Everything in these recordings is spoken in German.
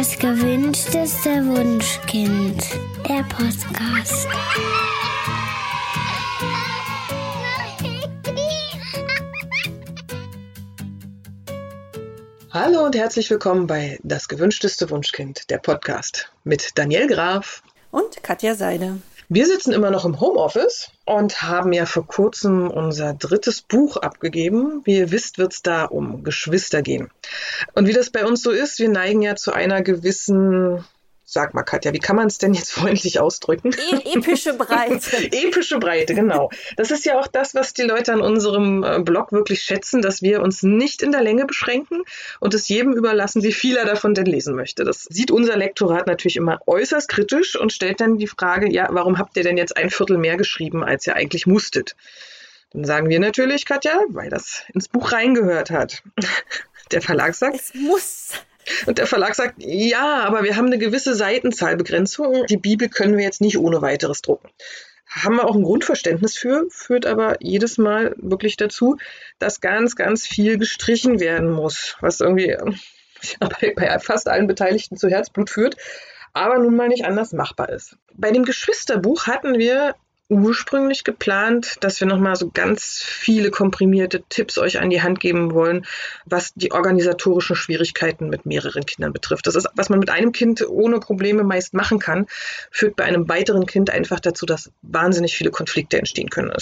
Das gewünschteste Wunschkind. Der Podcast. Hallo und herzlich willkommen bei Das gewünschteste Wunschkind, der Podcast mit Daniel Graf und Katja Seide. Wir sitzen immer noch im Homeoffice und haben ja vor kurzem unser drittes Buch abgegeben. Wie ihr wisst, wird es da um Geschwister gehen. Und wie das bei uns so ist, wir neigen ja zu einer gewissen Sag mal, Katja, wie kann man es denn jetzt freundlich ausdrücken? E epische Breite. epische Breite, genau. Das ist ja auch das, was die Leute an unserem äh, Blog wirklich schätzen, dass wir uns nicht in der Länge beschränken und es jedem überlassen, wie viel er davon denn lesen möchte. Das sieht unser Lektorat natürlich immer äußerst kritisch und stellt dann die Frage, ja, warum habt ihr denn jetzt ein Viertel mehr geschrieben, als ihr eigentlich musstet? Dann sagen wir natürlich, Katja, weil das ins Buch reingehört hat. Der Verlag sagt, es muss und der Verlag sagt, ja, aber wir haben eine gewisse Seitenzahlbegrenzung. Die Bibel können wir jetzt nicht ohne weiteres drucken. Haben wir auch ein Grundverständnis für, führt aber jedes Mal wirklich dazu, dass ganz, ganz viel gestrichen werden muss, was irgendwie bei fast allen Beteiligten zu Herzblut führt, aber nun mal nicht anders machbar ist. Bei dem Geschwisterbuch hatten wir ursprünglich geplant, dass wir nochmal so ganz viele komprimierte Tipps euch an die Hand geben wollen, was die organisatorischen Schwierigkeiten mit mehreren Kindern betrifft. Das ist, was man mit einem Kind ohne Probleme meist machen kann, führt bei einem weiteren Kind einfach dazu, dass wahnsinnig viele Konflikte entstehen können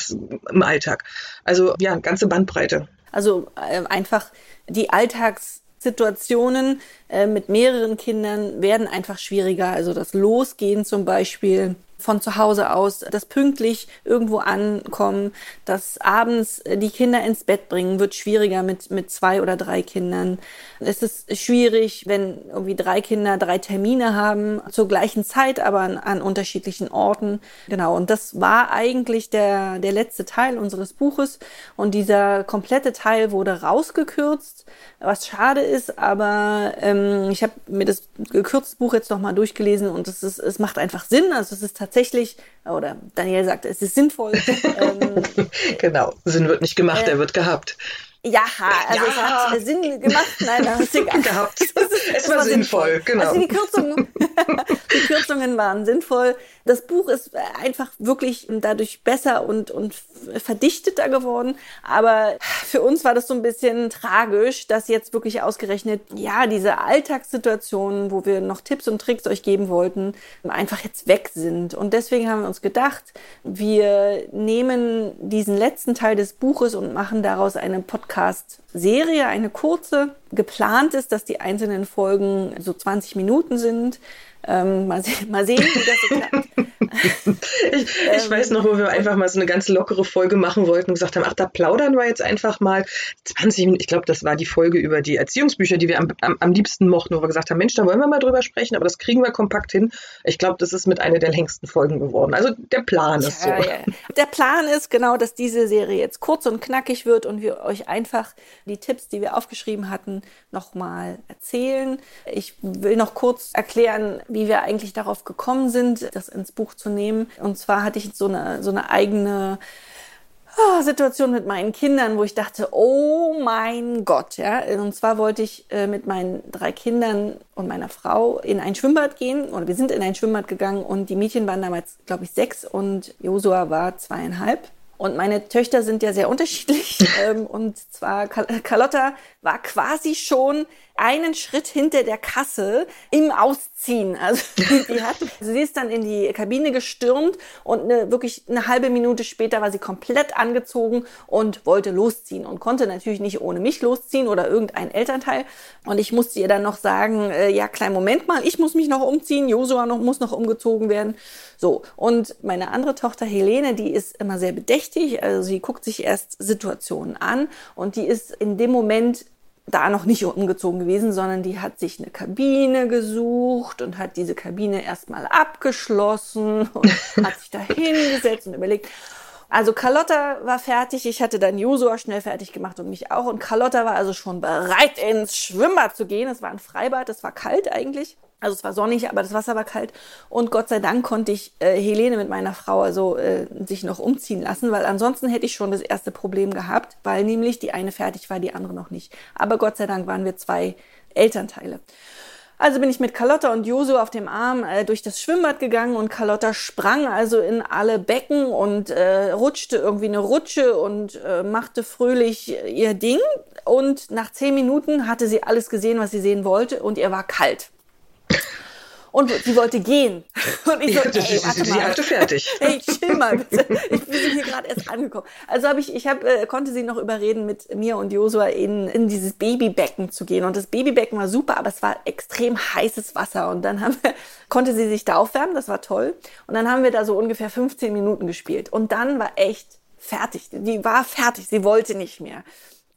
im Alltag. Also ja, ganze Bandbreite. Also äh, einfach die Alltagssituationen äh, mit mehreren Kindern werden einfach schwieriger. Also das Losgehen zum Beispiel von zu Hause aus, das pünktlich irgendwo ankommen, das abends die Kinder ins Bett bringen, wird schwieriger mit, mit zwei oder drei Kindern. Es ist schwierig, wenn irgendwie drei Kinder drei Termine haben, zur gleichen Zeit, aber an, an unterschiedlichen Orten. Genau. Und das war eigentlich der, der letzte Teil unseres Buches. Und dieser komplette Teil wurde rausgekürzt, was schade ist, aber ähm, ich habe mir das gekürzte Buch jetzt nochmal durchgelesen und es, ist, es macht einfach Sinn. Also es ist tatsächlich, oder Daniel sagt, es ist sinnvoll. ähm, genau, Sinn wird nicht gemacht, äh, er wird gehabt. Ja, also ja. es hat Sinn gemacht. Nein, das ist egal. Gehabt. Es, war, war sinnvoll, sinnvoll, genau. Also die, Kürzungen, die Kürzungen waren sinnvoll. Das Buch ist einfach wirklich dadurch besser und, und verdichteter geworden. Aber für uns war das so ein bisschen tragisch, dass jetzt wirklich ausgerechnet, ja, diese Alltagssituationen, wo wir noch Tipps und Tricks euch geben wollten, einfach jetzt weg sind. Und deswegen haben wir uns gedacht, wir nehmen diesen letzten Teil des Buches und machen daraus eine Podcast Podcast-Serie, eine kurze. Geplant ist, dass die einzelnen Folgen so 20 Minuten sind. Ähm, mal, se mal, sehen, wie das so klappt. ich, ich ähm, weiß noch, wo wir einfach mal so eine ganz lockere Folge machen wollten und gesagt haben, ach, da plaudern wir jetzt einfach mal 20 Minuten. Ich glaube, das war die Folge über die Erziehungsbücher, die wir am, am, am, liebsten mochten, wo wir gesagt haben, Mensch, da wollen wir mal drüber sprechen, aber das kriegen wir kompakt hin. Ich glaube, das ist mit einer der längsten Folgen geworden. Also der Plan ist so. Ja, ja. Der Plan ist genau, dass diese Serie jetzt kurz und knackig wird und wir euch einfach die Tipps, die wir aufgeschrieben hatten, nochmal erzählen. Ich will noch kurz erklären, wie wir eigentlich darauf gekommen sind, das ins Buch zu nehmen. Und zwar hatte ich so eine, so eine eigene oh, Situation mit meinen Kindern, wo ich dachte, oh mein Gott, ja. Und zwar wollte ich äh, mit meinen drei Kindern und meiner Frau in ein Schwimmbad gehen, oder wir sind in ein Schwimmbad gegangen und die Mädchen waren damals, glaube ich, sechs und Josua war zweieinhalb. Und meine Töchter sind ja sehr unterschiedlich. ähm, und zwar Carlotta war quasi schon einen Schritt hinter der Kasse im Ausziehen. Also die hat, also sie ist dann in die Kabine gestürmt und eine, wirklich eine halbe Minute später war sie komplett angezogen und wollte losziehen und konnte natürlich nicht ohne mich losziehen oder irgendein Elternteil. Und ich musste ihr dann noch sagen, äh, ja, kleinen Moment mal, ich muss mich noch umziehen, Josua noch, muss noch umgezogen werden. So. Und meine andere Tochter Helene, die ist immer sehr bedächtig. Also sie guckt sich erst Situationen an und die ist in dem Moment da noch nicht umgezogen gewesen, sondern die hat sich eine Kabine gesucht und hat diese Kabine erstmal abgeschlossen und hat sich da hingesetzt und überlegt. Also Carlotta war fertig, ich hatte dann Josua schnell fertig gemacht und mich auch. Und Carlotta war also schon bereit, ins Schwimmbad zu gehen. Es war ein Freibad, es war kalt eigentlich. Also es war sonnig, aber das Wasser war kalt. Und Gott sei Dank konnte ich äh, Helene mit meiner Frau also äh, sich noch umziehen lassen, weil ansonsten hätte ich schon das erste Problem gehabt, weil nämlich die eine fertig war, die andere noch nicht. Aber Gott sei Dank waren wir zwei Elternteile. Also bin ich mit Carlotta und Josu auf dem Arm äh, durch das Schwimmbad gegangen und Carlotta sprang also in alle Becken und äh, rutschte irgendwie eine Rutsche und äh, machte fröhlich ihr Ding. Und nach zehn Minuten hatte sie alles gesehen, was sie sehen wollte und ihr war kalt und sie wollte gehen. Und ich so, ja, ey, warte sie, mal. Sie fertig. Hey, chill mal bitte. Ich bin hier gerade erst angekommen. Also habe ich, ich hab, äh, konnte sie noch überreden, mit mir und Josua in, in dieses Babybecken zu gehen. Und das Babybecken war super, aber es war extrem heißes Wasser. Und dann haben wir, konnte sie sich da aufwärmen, das war toll. Und dann haben wir da so ungefähr 15 Minuten gespielt. Und dann war echt fertig. Die war fertig, sie wollte nicht mehr.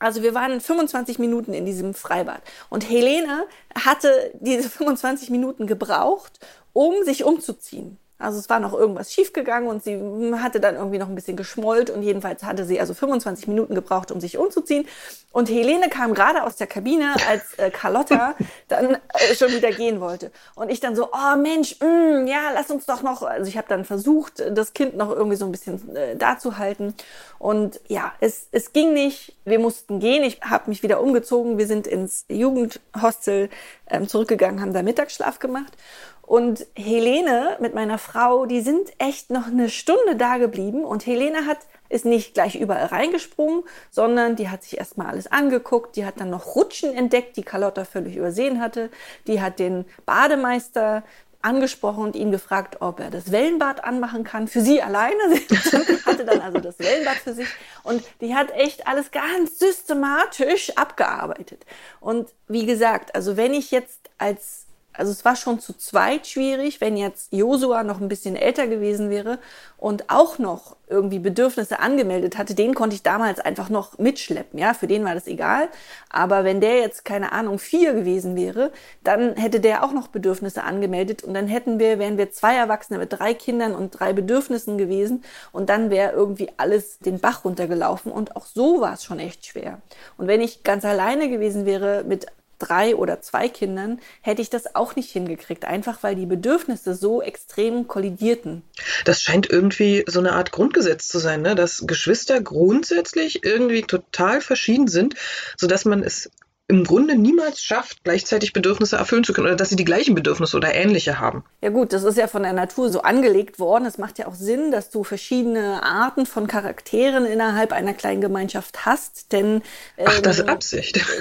Also wir waren 25 Minuten in diesem Freibad. Und Helene hatte diese 25 Minuten gebraucht, um sich umzuziehen. Also es war noch irgendwas schiefgegangen und sie hatte dann irgendwie noch ein bisschen geschmollt und jedenfalls hatte sie also 25 Minuten gebraucht, um sich umzuziehen. Und Helene kam gerade aus der Kabine, als äh, Carlotta dann äh, schon wieder gehen wollte. Und ich dann so, oh Mensch, mh, mm, ja, lass uns doch noch. Also ich habe dann versucht, das Kind noch irgendwie so ein bisschen äh, da zu halten. Und ja, es, es ging nicht. Wir mussten gehen. Ich habe mich wieder umgezogen. Wir sind ins Jugendhostel ähm, zurückgegangen, haben da Mittagsschlaf gemacht. Und Helene mit meiner Frau, die sind echt noch eine Stunde da geblieben und Helene hat ist nicht gleich überall reingesprungen, sondern die hat sich erstmal alles angeguckt, die hat dann noch Rutschen entdeckt, die Carlotta völlig übersehen hatte, die hat den Bademeister angesprochen und ihn gefragt, ob er das Wellenbad anmachen kann. Für sie alleine. Sie hatte dann also das Wellenbad für sich. Und die hat echt alles ganz systematisch abgearbeitet. Und wie gesagt, also wenn ich jetzt als also es war schon zu zweit schwierig, wenn jetzt Josua noch ein bisschen älter gewesen wäre und auch noch irgendwie Bedürfnisse angemeldet hatte, den konnte ich damals einfach noch mitschleppen, ja, für den war das egal. Aber wenn der jetzt, keine Ahnung, vier gewesen wäre, dann hätte der auch noch Bedürfnisse angemeldet und dann hätten wir, wären wir zwei Erwachsene mit drei Kindern und drei Bedürfnissen gewesen und dann wäre irgendwie alles den Bach runtergelaufen und auch so war es schon echt schwer. Und wenn ich ganz alleine gewesen wäre mit drei oder zwei Kindern hätte ich das auch nicht hingekriegt, einfach weil die Bedürfnisse so extrem kollidierten. Das scheint irgendwie so eine Art Grundgesetz zu sein, ne? dass Geschwister grundsätzlich irgendwie total verschieden sind, sodass man es im Grunde niemals schafft, gleichzeitig Bedürfnisse erfüllen zu können oder dass sie die gleichen Bedürfnisse oder ähnliche haben. Ja gut, das ist ja von der Natur so angelegt worden. Es macht ja auch Sinn, dass du verschiedene Arten von Charakteren innerhalb einer kleinen Gemeinschaft hast, denn ähm, Ach, das ist ähm, Absicht.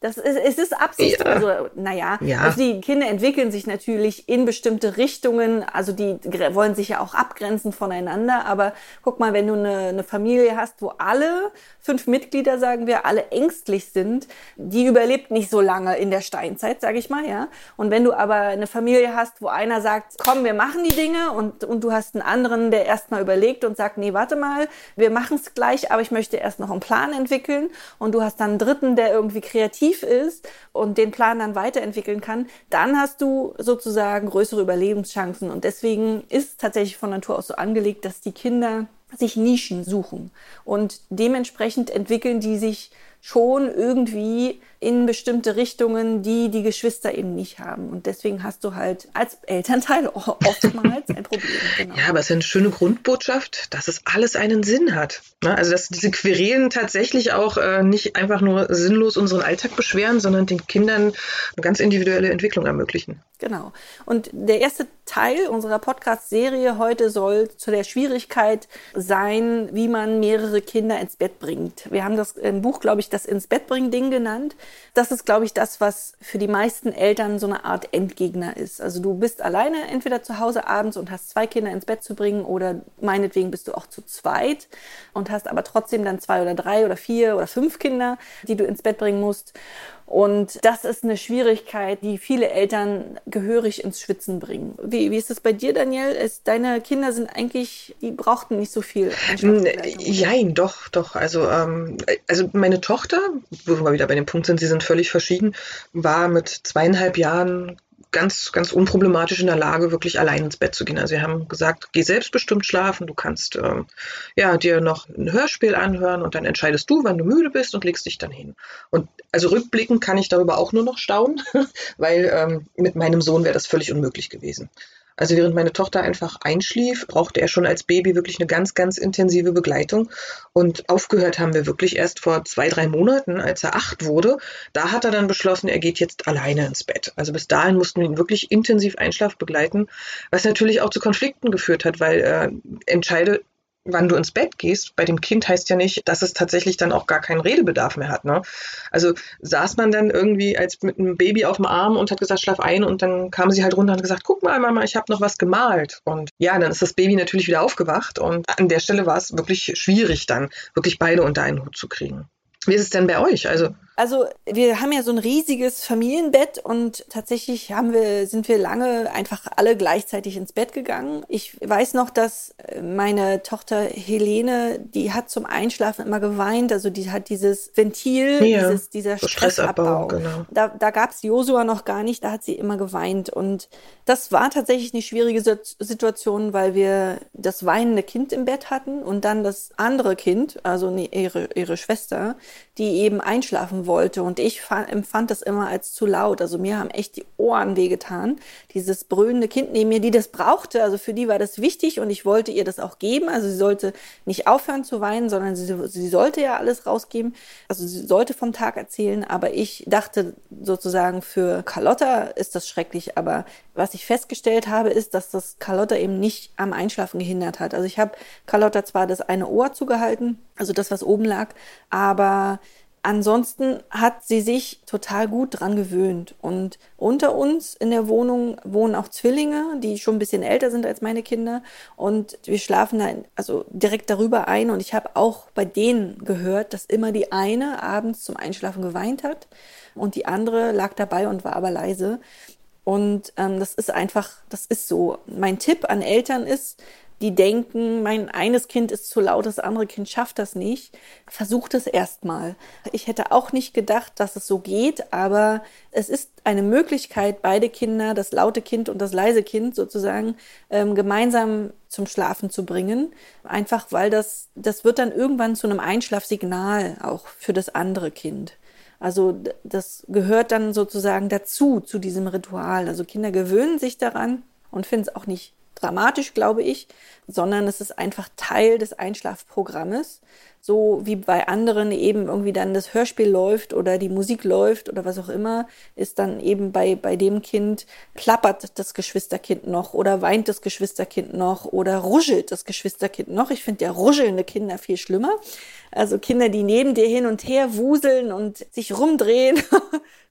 Das ist, es ist Absicht. Ja. Also naja, ja. also die Kinder entwickeln sich natürlich in bestimmte Richtungen. Also die wollen sich ja auch abgrenzen voneinander. Aber guck mal, wenn du eine, eine Familie hast, wo alle fünf Mitglieder, sagen wir, alle ängstlich sind, die überlebt nicht so lange in der Steinzeit, sage ich mal, ja. Und wenn du aber eine Familie hast, wo einer sagt, komm, wir machen die Dinge und, und du hast einen anderen, der erstmal überlegt und sagt, nee, warte mal, wir machen es gleich, aber ich möchte erst noch einen Plan entwickeln. Und du hast dann einen dritten, der irgendwie kreativ ist und den Plan dann weiterentwickeln kann, dann hast du sozusagen größere Überlebenschancen. Und deswegen ist tatsächlich von Natur aus so angelegt, dass die Kinder sich Nischen suchen. Und dementsprechend entwickeln die sich schon irgendwie in bestimmte Richtungen, die die Geschwister eben nicht haben. Und deswegen hast du halt als Elternteil oftmals ein Problem. Genau. Ja, aber es ist eine schöne Grundbotschaft, dass es alles einen Sinn hat. Ne? Also dass diese Querelen tatsächlich auch äh, nicht einfach nur sinnlos unseren Alltag beschweren, sondern den Kindern eine ganz individuelle Entwicklung ermöglichen. Genau. Und der erste Teil unserer Podcast-Serie heute soll zu der Schwierigkeit sein, wie man mehrere Kinder ins Bett bringt. Wir haben das im Buch, glaube ich, das ins Bett bringen Ding genannt. Das ist, glaube ich, das, was für die meisten Eltern so eine Art Endgegner ist. Also du bist alleine entweder zu Hause abends und hast zwei Kinder ins Bett zu bringen oder meinetwegen bist du auch zu zweit und hast aber trotzdem dann zwei oder drei oder vier oder fünf Kinder, die du ins Bett bringen musst. Und das ist eine Schwierigkeit, die viele Eltern gehörig ins Schwitzen bringen. Wie, wie ist das bei dir, Daniel? Ist, deine Kinder sind eigentlich, die brauchten nicht so viel. Nein, doch, doch. Also, ähm, also meine Tochter, wo wir wieder bei dem Punkt sind, sie sind völlig verschieden, war mit zweieinhalb Jahren ganz, ganz unproblematisch in der Lage, wirklich allein ins Bett zu gehen. Also sie haben gesagt, geh selbstbestimmt schlafen, du kannst ähm, ja, dir noch ein Hörspiel anhören und dann entscheidest du, wann du müde bist und legst dich dann hin. Und also rückblickend kann ich darüber auch nur noch staunen, weil ähm, mit meinem Sohn wäre das völlig unmöglich gewesen. Also während meine Tochter einfach einschlief, brauchte er schon als Baby wirklich eine ganz, ganz intensive Begleitung. Und aufgehört haben wir wirklich erst vor zwei, drei Monaten, als er acht wurde. Da hat er dann beschlossen, er geht jetzt alleine ins Bett. Also bis dahin mussten wir ihn wirklich intensiv Einschlaf begleiten, was natürlich auch zu Konflikten geführt hat, weil äh, entscheide wann du ins Bett gehst, bei dem Kind heißt ja nicht, dass es tatsächlich dann auch gar keinen Redebedarf mehr hat. Ne? Also saß man dann irgendwie als mit einem Baby auf dem Arm und hat gesagt, schlaf ein und dann kam sie halt runter und gesagt, guck mal, Mama, ich habe noch was gemalt. Und ja, dann ist das Baby natürlich wieder aufgewacht und an der Stelle war es wirklich schwierig dann, wirklich beide unter einen Hut zu kriegen. Wie ist es denn bei euch? Also also wir haben ja so ein riesiges Familienbett und tatsächlich haben wir, sind wir lange einfach alle gleichzeitig ins Bett gegangen. Ich weiß noch, dass meine Tochter Helene, die hat zum Einschlafen immer geweint. Also die hat dieses Ventil, ja, dieses, dieser so Stressabbau. Genau. Da, da gab es Josua noch gar nicht, da hat sie immer geweint. Und das war tatsächlich eine schwierige Situation, weil wir das weinende Kind im Bett hatten und dann das andere Kind, also ihre, ihre Schwester, die eben einschlafen wollte. Und ich empfand das immer als zu laut. Also mir haben echt die Ohren wehgetan. Dieses brüllende Kind neben mir, die das brauchte. Also für die war das wichtig und ich wollte ihr das auch geben. Also sie sollte nicht aufhören zu weinen, sondern sie, sie sollte ja alles rausgeben. Also sie sollte vom Tag erzählen. Aber ich dachte sozusagen für Carlotta ist das schrecklich. Aber was ich festgestellt habe, ist, dass das Carlotta eben nicht am Einschlafen gehindert hat. Also ich habe Carlotta zwar das eine Ohr zugehalten, also das, was oben lag, aber ansonsten hat sie sich total gut dran gewöhnt. Und unter uns in der Wohnung wohnen auch Zwillinge, die schon ein bisschen älter sind als meine Kinder. Und wir schlafen da also direkt darüber ein. Und ich habe auch bei denen gehört, dass immer die eine abends zum Einschlafen geweint hat und die andere lag dabei und war aber leise. Und ähm, das ist einfach, das ist so. Mein Tipp an Eltern ist, die denken, mein eines Kind ist zu laut, das andere Kind schafft das nicht. Versucht es erstmal. Ich hätte auch nicht gedacht, dass es so geht, aber es ist eine Möglichkeit, beide Kinder, das laute Kind und das leise Kind sozusagen, ähm, gemeinsam zum Schlafen zu bringen. Einfach weil das, das wird dann irgendwann zu einem Einschlafsignal auch für das andere Kind. Also das gehört dann sozusagen dazu, zu diesem Ritual. Also Kinder gewöhnen sich daran und finden es auch nicht dramatisch, glaube ich, sondern es ist einfach Teil des Einschlafprogrammes. So wie bei anderen eben irgendwie dann das Hörspiel läuft oder die Musik läuft oder was auch immer, ist dann eben bei, bei dem Kind plappert das Geschwisterkind noch oder weint das Geschwisterkind noch oder ruschelt das Geschwisterkind noch. Ich finde ja ruschelnde Kinder viel schlimmer. Also Kinder, die neben dir hin und her wuseln und sich rumdrehen.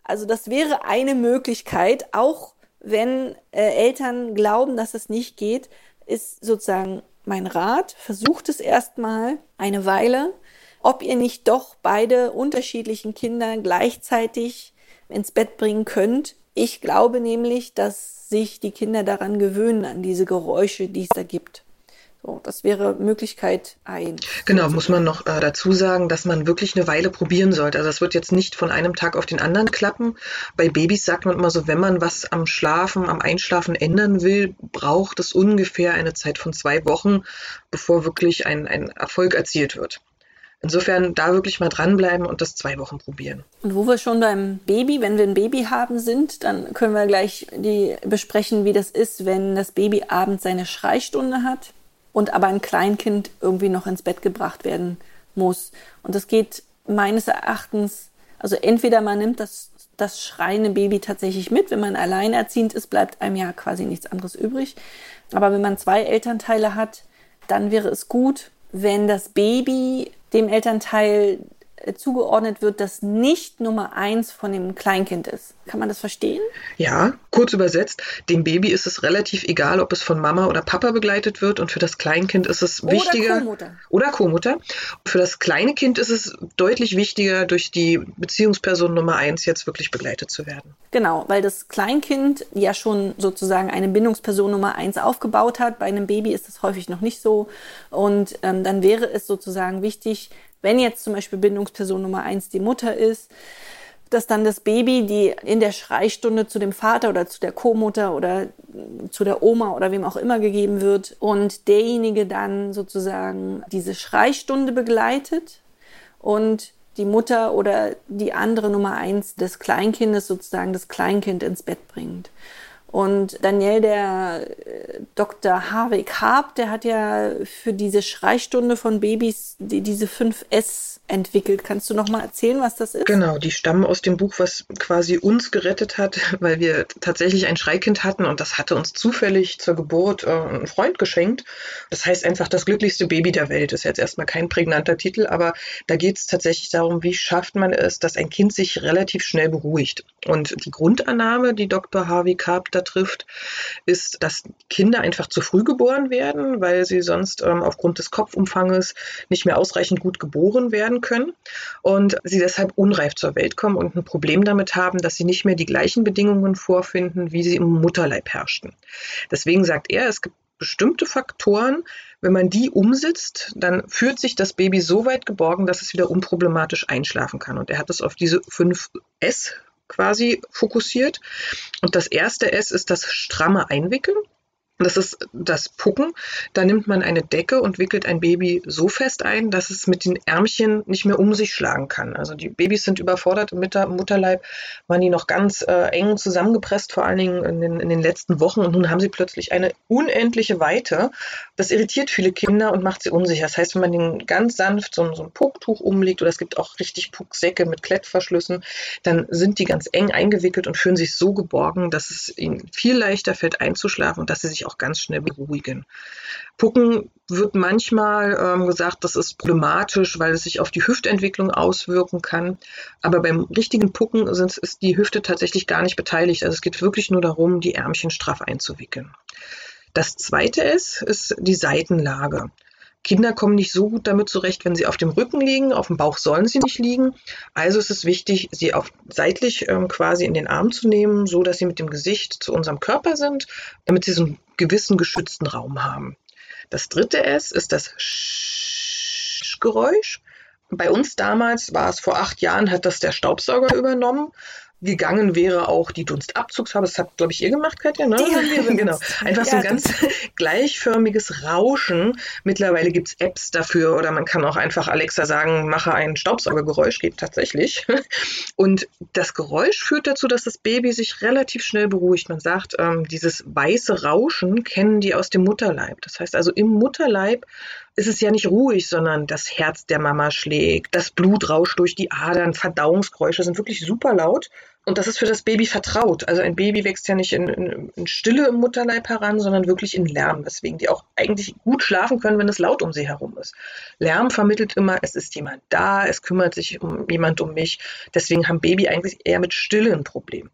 Also das wäre eine Möglichkeit, auch wenn äh, Eltern glauben, dass es nicht geht, ist sozusagen mein Rat, versucht es erstmal eine Weile, ob ihr nicht doch beide unterschiedlichen Kinder gleichzeitig ins Bett bringen könnt. Ich glaube nämlich, dass sich die Kinder daran gewöhnen, an diese Geräusche, die es da gibt. So, das wäre Möglichkeit ein. Genau, muss man noch äh, dazu sagen, dass man wirklich eine Weile probieren sollte. Also das wird jetzt nicht von einem Tag auf den anderen klappen. Bei Babys sagt man immer so, wenn man was am Schlafen, am Einschlafen ändern will, braucht es ungefähr eine Zeit von zwei Wochen, bevor wirklich ein, ein Erfolg erzielt wird. Insofern da wirklich mal dranbleiben und das zwei Wochen probieren. Und wo wir schon beim Baby, wenn wir ein Baby haben sind, dann können wir gleich die besprechen, wie das ist, wenn das Baby abends seine Schreistunde hat und aber ein Kleinkind irgendwie noch ins Bett gebracht werden muss. Und das geht meines Erachtens, also entweder man nimmt das, das schreiende Baby tatsächlich mit, wenn man alleinerziehend ist, bleibt einem ja quasi nichts anderes übrig. Aber wenn man zwei Elternteile hat, dann wäre es gut, wenn das Baby dem Elternteil zugeordnet wird, das nicht Nummer eins von dem Kleinkind ist. Kann man das verstehen? Ja, kurz übersetzt, dem Baby ist es relativ egal, ob es von Mama oder Papa begleitet wird und für das Kleinkind ist es wichtiger. Oder Co-Mutter. Oder Co-Mutter. Für das kleine Kind ist es deutlich wichtiger, durch die Beziehungsperson Nummer eins jetzt wirklich begleitet zu werden. Genau, weil das Kleinkind ja schon sozusagen eine Bindungsperson Nummer eins aufgebaut hat. Bei einem Baby ist das häufig noch nicht so. Und ähm, dann wäre es sozusagen wichtig, wenn jetzt zum Beispiel Bindungsperson Nummer eins die Mutter ist, dass dann das Baby, die in der Schreistunde zu dem Vater oder zu der Co-Mutter oder zu der Oma oder wem auch immer gegeben wird und derjenige dann sozusagen diese Schreistunde begleitet und die Mutter oder die andere Nummer eins des Kleinkindes sozusagen das Kleinkind ins Bett bringt. Und Daniel, der Dr. Harvey Karp, der hat ja für diese Schreistunde von Babys die, diese 5S entwickelt. Kannst du noch mal erzählen, was das ist? Genau, die stammen aus dem Buch, was quasi uns gerettet hat, weil wir tatsächlich ein Schreikind hatten und das hatte uns zufällig zur Geburt äh, ein Freund geschenkt. Das heißt einfach das glücklichste Baby der Welt. Ist jetzt erstmal kein prägnanter Titel, aber da geht es tatsächlich darum, wie schafft man es, dass ein Kind sich relativ schnell beruhigt. Und die Grundannahme, die Dr. Harvey Karp da trifft, ist, dass Kinder einfach zu früh geboren werden, weil sie sonst ähm, aufgrund des Kopfumfanges nicht mehr ausreichend gut geboren werden können und sie deshalb unreif zur Welt kommen und ein Problem damit haben, dass sie nicht mehr die gleichen Bedingungen vorfinden, wie sie im Mutterleib herrschten. Deswegen sagt er, es gibt bestimmte Faktoren, wenn man die umsetzt, dann fühlt sich das Baby so weit geborgen, dass es wieder unproblematisch einschlafen kann. Und er hat es auf diese fünf S quasi fokussiert. Und das erste S ist das stramme Einwickeln. Das ist das Pucken. Da nimmt man eine Decke und wickelt ein Baby so fest ein, dass es mit den Ärmchen nicht mehr um sich schlagen kann. Also die Babys sind überfordert im Mutterleib, waren die noch ganz äh, eng zusammengepresst, vor allen Dingen in den, in den letzten Wochen. Und nun haben sie plötzlich eine unendliche Weite. Das irritiert viele Kinder und macht sie unsicher. Das heißt, wenn man den ganz sanft so, so ein Pucktuch umlegt oder es gibt auch richtig Pucksäcke mit Klettverschlüssen, dann sind die ganz eng eingewickelt und fühlen sich so geborgen, dass es ihnen viel leichter fällt einzuschlafen und dass sie sich auch ganz schnell beruhigen. Pucken wird manchmal ähm, gesagt, das ist problematisch, weil es sich auf die Hüftentwicklung auswirken kann. Aber beim richtigen Pucken sind, ist die Hüfte tatsächlich gar nicht beteiligt. Also es geht wirklich nur darum, die Ärmchen straff einzuwickeln. Das zweite ist, ist die Seitenlage. Kinder kommen nicht so gut damit zurecht, wenn sie auf dem Rücken liegen. Auf dem Bauch sollen sie nicht liegen. Also ist es wichtig, sie auf, seitlich ähm, quasi in den Arm zu nehmen, so dass sie mit dem Gesicht zu unserem Körper sind, damit sie so einen gewissen geschützten Raum haben. Das dritte S ist das Sch-Geräusch. Bei uns damals war es vor acht Jahren, hat das der Staubsauger übernommen gegangen wäre auch die Dunstabzugsfarbe. Das habt, glaube ich, ihr gemacht, Katja, ne? Die haben wir genau. Einfach ja, so ein ganz gleichförmiges Rauschen. Mittlerweile gibt es Apps dafür oder man kann auch einfach Alexa sagen, mache ein Staubsaugergeräusch, geht tatsächlich. Und das Geräusch führt dazu, dass das Baby sich relativ schnell beruhigt. Man sagt, ähm, dieses weiße Rauschen kennen die aus dem Mutterleib. Das heißt also, im Mutterleib ist es ja nicht ruhig, sondern das Herz der Mama schlägt, das Blut rauscht durch die Adern, Verdauungsgeräusche sind wirklich super laut. Und das ist für das Baby vertraut. Also ein Baby wächst ja nicht in, in, in, Stille im Mutterleib heran, sondern wirklich in Lärm, weswegen die auch eigentlich gut schlafen können, wenn es laut um sie herum ist. Lärm vermittelt immer, es ist jemand da, es kümmert sich um jemand um mich. Deswegen haben Baby eigentlich eher mit Stille ein Problem.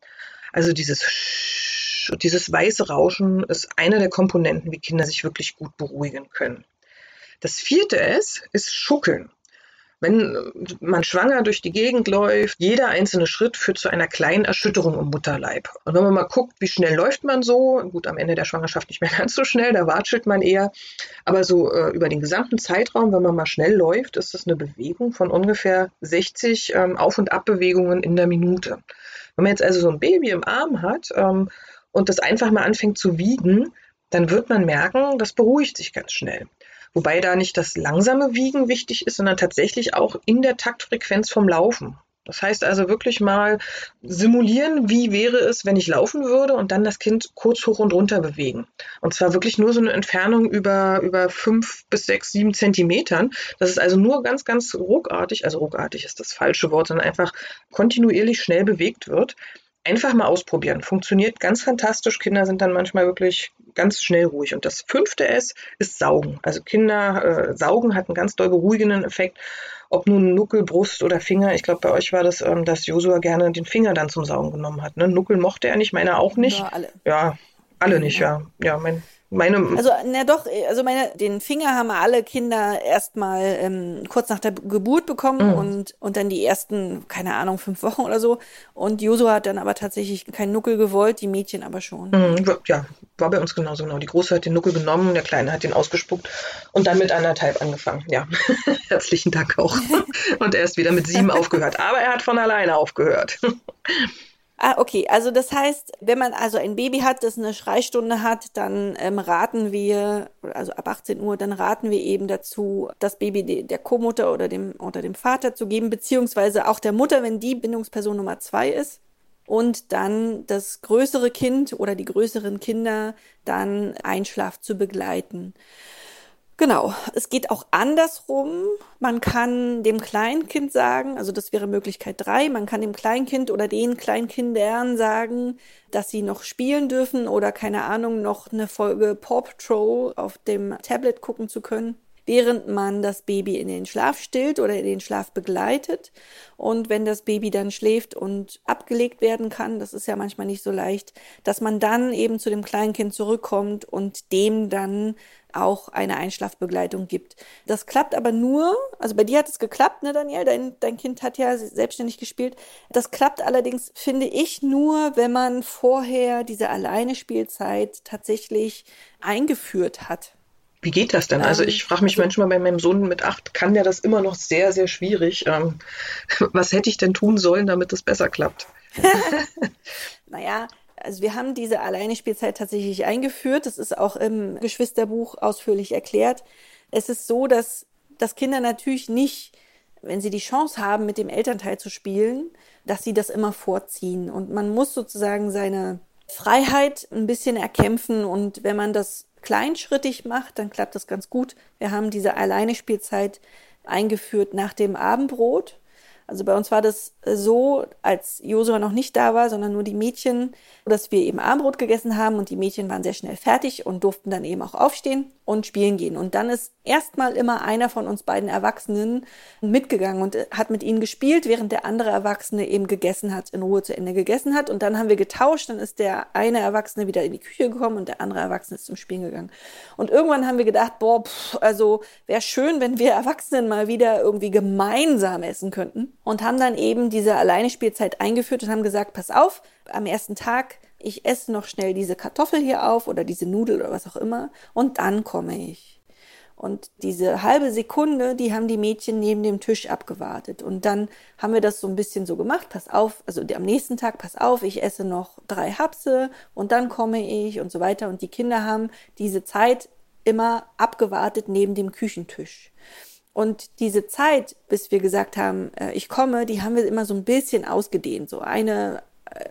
Also dieses Sch dieses weiße Rauschen ist eine der Komponenten, wie Kinder sich wirklich gut beruhigen können. Das vierte S ist Schuckeln. Wenn man schwanger durch die Gegend läuft, jeder einzelne Schritt führt zu einer kleinen Erschütterung im Mutterleib. Und wenn man mal guckt, wie schnell läuft man so, gut, am Ende der Schwangerschaft nicht mehr ganz so schnell, da watschelt man eher, aber so äh, über den gesamten Zeitraum, wenn man mal schnell läuft, ist das eine Bewegung von ungefähr 60 ähm, Auf- und Abbewegungen in der Minute. Wenn man jetzt also so ein Baby im Arm hat ähm, und das einfach mal anfängt zu wiegen, dann wird man merken, das beruhigt sich ganz schnell. Wobei da nicht das langsame Wiegen wichtig ist, sondern tatsächlich auch in der Taktfrequenz vom Laufen. Das heißt also wirklich mal simulieren, wie wäre es, wenn ich laufen würde und dann das Kind kurz hoch und runter bewegen. Und zwar wirklich nur so eine Entfernung über, über fünf bis sechs, sieben Zentimetern. Das ist also nur ganz, ganz ruckartig, also ruckartig ist das falsche Wort, sondern einfach kontinuierlich schnell bewegt wird. Einfach mal ausprobieren. Funktioniert ganz fantastisch. Kinder sind dann manchmal wirklich ganz schnell ruhig. Und das fünfte S ist Saugen. Also Kinder äh, saugen hat einen ganz doll beruhigenden Effekt. Ob nun Nuckel, Brust oder Finger. Ich glaube, bei euch war das, ähm, dass Josua gerne den Finger dann zum Saugen genommen hat. Ne? Nuckel mochte er nicht, meiner auch nicht. Ja, alle. Ja, alle nicht, ja. Ja, mein, meine. Also, na doch, also meine, den Finger haben alle Kinder erstmal ähm, kurz nach der Geburt bekommen mhm. und, und dann die ersten, keine Ahnung, fünf Wochen oder so. Und Josua hat dann aber tatsächlich keinen Nuckel gewollt, die Mädchen aber schon. Mhm, ja, war bei uns genauso genau. Die Große hat den Nuckel genommen, der Kleine hat den ausgespuckt und dann mit anderthalb angefangen. Ja, herzlichen Dank auch. und er ist wieder mit sieben aufgehört. Aber er hat von alleine aufgehört. Ah, okay. Also das heißt, wenn man also ein Baby hat, das eine Schreistunde hat, dann ähm, raten wir, also ab 18 Uhr, dann raten wir eben dazu, das Baby der Co-Mutter oder dem, oder dem Vater zu geben, beziehungsweise auch der Mutter, wenn die Bindungsperson Nummer zwei ist. und dann das größere Kind oder die größeren Kinder dann Einschlaf zu begleiten. Genau, es geht auch andersrum. Man kann dem Kleinkind sagen, also das wäre Möglichkeit drei, man kann dem Kleinkind oder den Kleinkindern sagen, dass sie noch spielen dürfen oder keine Ahnung, noch eine Folge Paw Patrol auf dem Tablet gucken zu können während man das Baby in den Schlaf stillt oder in den Schlaf begleitet. Und wenn das Baby dann schläft und abgelegt werden kann, das ist ja manchmal nicht so leicht, dass man dann eben zu dem Kleinkind zurückkommt und dem dann auch eine Einschlafbegleitung gibt. Das klappt aber nur, also bei dir hat es geklappt, ne, Daniel? Dein, dein Kind hat ja selbstständig gespielt. Das klappt allerdings, finde ich, nur, wenn man vorher diese Alleinespielzeit tatsächlich eingeführt hat. Wie geht das denn? Also ich frage mich also manchmal bei meinem Sohn mit acht, kann der das immer noch sehr, sehr schwierig. Ähm, was hätte ich denn tun sollen, damit es besser klappt? naja, also wir haben diese Alleinespielzeit tatsächlich eingeführt. Das ist auch im Geschwisterbuch ausführlich erklärt. Es ist so, dass, dass Kinder natürlich nicht, wenn sie die Chance haben, mit dem Elternteil zu spielen, dass sie das immer vorziehen. Und man muss sozusagen seine Freiheit ein bisschen erkämpfen. Und wenn man das kleinschrittig macht, dann klappt das ganz gut. Wir haben diese Alleinespielzeit eingeführt nach dem Abendbrot. Also bei uns war das so, als Josua noch nicht da war, sondern nur die Mädchen, dass wir eben Abendbrot gegessen haben und die Mädchen waren sehr schnell fertig und durften dann eben auch aufstehen und spielen gehen. Und dann ist erstmal immer einer von uns beiden Erwachsenen mitgegangen und hat mit ihnen gespielt, während der andere Erwachsene eben gegessen hat, in Ruhe zu Ende gegessen hat. Und dann haben wir getauscht, dann ist der eine Erwachsene wieder in die Küche gekommen und der andere Erwachsene ist zum Spielen gegangen. Und irgendwann haben wir gedacht, boah, pff, also wäre schön, wenn wir Erwachsenen mal wieder irgendwie gemeinsam essen könnten. Und haben dann eben diese Alleinespielzeit eingeführt und haben gesagt, pass auf, am ersten Tag ich esse noch schnell diese Kartoffel hier auf oder diese Nudel oder was auch immer und dann komme ich. Und diese halbe Sekunde, die haben die Mädchen neben dem Tisch abgewartet. Und dann haben wir das so ein bisschen so gemacht, pass auf, also am nächsten Tag, pass auf, ich esse noch drei Hapse und dann komme ich und so weiter. Und die Kinder haben diese Zeit immer abgewartet neben dem Küchentisch. Und diese Zeit, bis wir gesagt haben, äh, ich komme, die haben wir immer so ein bisschen ausgedehnt. So eine,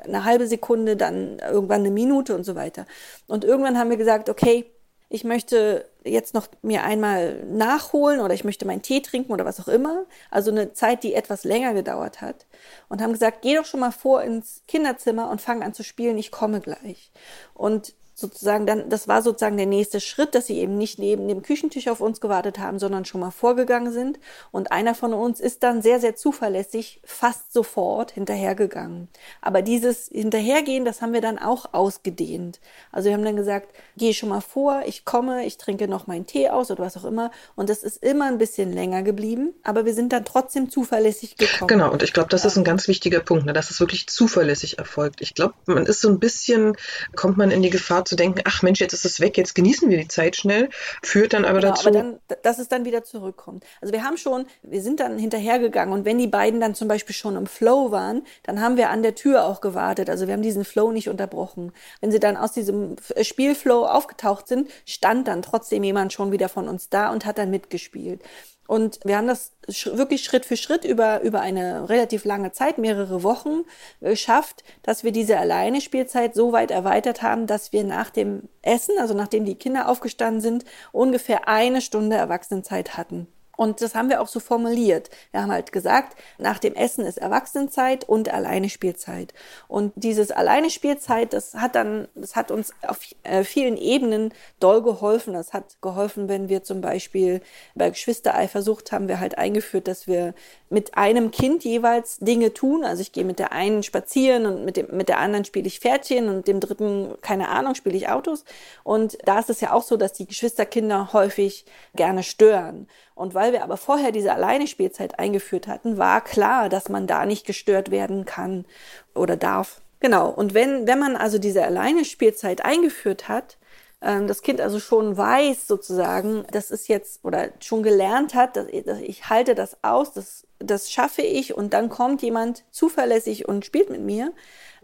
eine halbe Sekunde, dann irgendwann eine Minute und so weiter. Und irgendwann haben wir gesagt, okay, ich möchte jetzt noch mir einmal nachholen oder ich möchte meinen Tee trinken oder was auch immer. Also eine Zeit, die etwas länger gedauert hat. Und haben gesagt, geh doch schon mal vor ins Kinderzimmer und fang an zu spielen, ich komme gleich. Und sozusagen dann, das war sozusagen der nächste Schritt, dass sie eben nicht neben dem Küchentisch auf uns gewartet haben, sondern schon mal vorgegangen sind. Und einer von uns ist dann sehr, sehr zuverlässig fast sofort hinterhergegangen. Aber dieses Hinterhergehen, das haben wir dann auch ausgedehnt. Also wir haben dann gesagt, geh schon mal vor, ich komme, ich trinke noch meinen Tee aus oder was auch immer. Und das ist immer ein bisschen länger geblieben, aber wir sind dann trotzdem zuverlässig gekommen. Genau, und ich glaube, das ist ein ganz wichtiger Punkt, ne, dass es wirklich zuverlässig erfolgt. Ich glaube, man ist so ein bisschen, kommt man in die Gefahr zu denken, ach Mensch, jetzt ist es weg, jetzt genießen wir die Zeit schnell, führt dann aber genau, dazu. Aber dann, dass es dann wieder zurückkommt. Also wir haben schon, wir sind dann hinterhergegangen und wenn die beiden dann zum Beispiel schon im Flow waren, dann haben wir an der Tür auch gewartet. Also wir haben diesen Flow nicht unterbrochen. Wenn sie dann aus diesem Spielflow aufgetaucht sind, stand dann trotzdem jemand schon wieder von uns da und hat dann mitgespielt. Und wir haben das wirklich Schritt für Schritt über, über eine relativ lange Zeit, mehrere Wochen, geschafft, dass wir diese Alleinespielzeit so weit erweitert haben, dass wir nach dem Essen, also nachdem die Kinder aufgestanden sind, ungefähr eine Stunde Erwachsenenzeit hatten. Und das haben wir auch so formuliert. Wir haben halt gesagt, nach dem Essen ist Erwachsenenzeit und alleine Spielzeit. Und dieses alleine Spielzeit, das hat dann, das hat uns auf äh, vielen Ebenen doll geholfen. Das hat geholfen, wenn wir zum Beispiel bei Geschwistereifersucht haben wir halt eingeführt, dass wir mit einem Kind jeweils Dinge tun. Also ich gehe mit der einen spazieren und mit dem, mit der anderen spiele ich Pferdchen und dem dritten, keine Ahnung, spiele ich Autos. Und da ist es ja auch so, dass die Geschwisterkinder häufig gerne stören. Und weil wir aber vorher diese Alleinespielzeit eingeführt hatten, war klar, dass man da nicht gestört werden kann oder darf. Genau. Und wenn, wenn man also diese Alleinespielzeit eingeführt hat, ähm, das Kind also schon weiß sozusagen, das ist jetzt oder schon gelernt hat, dass, dass ich halte das aus, das, das schaffe ich und dann kommt jemand zuverlässig und spielt mit mir,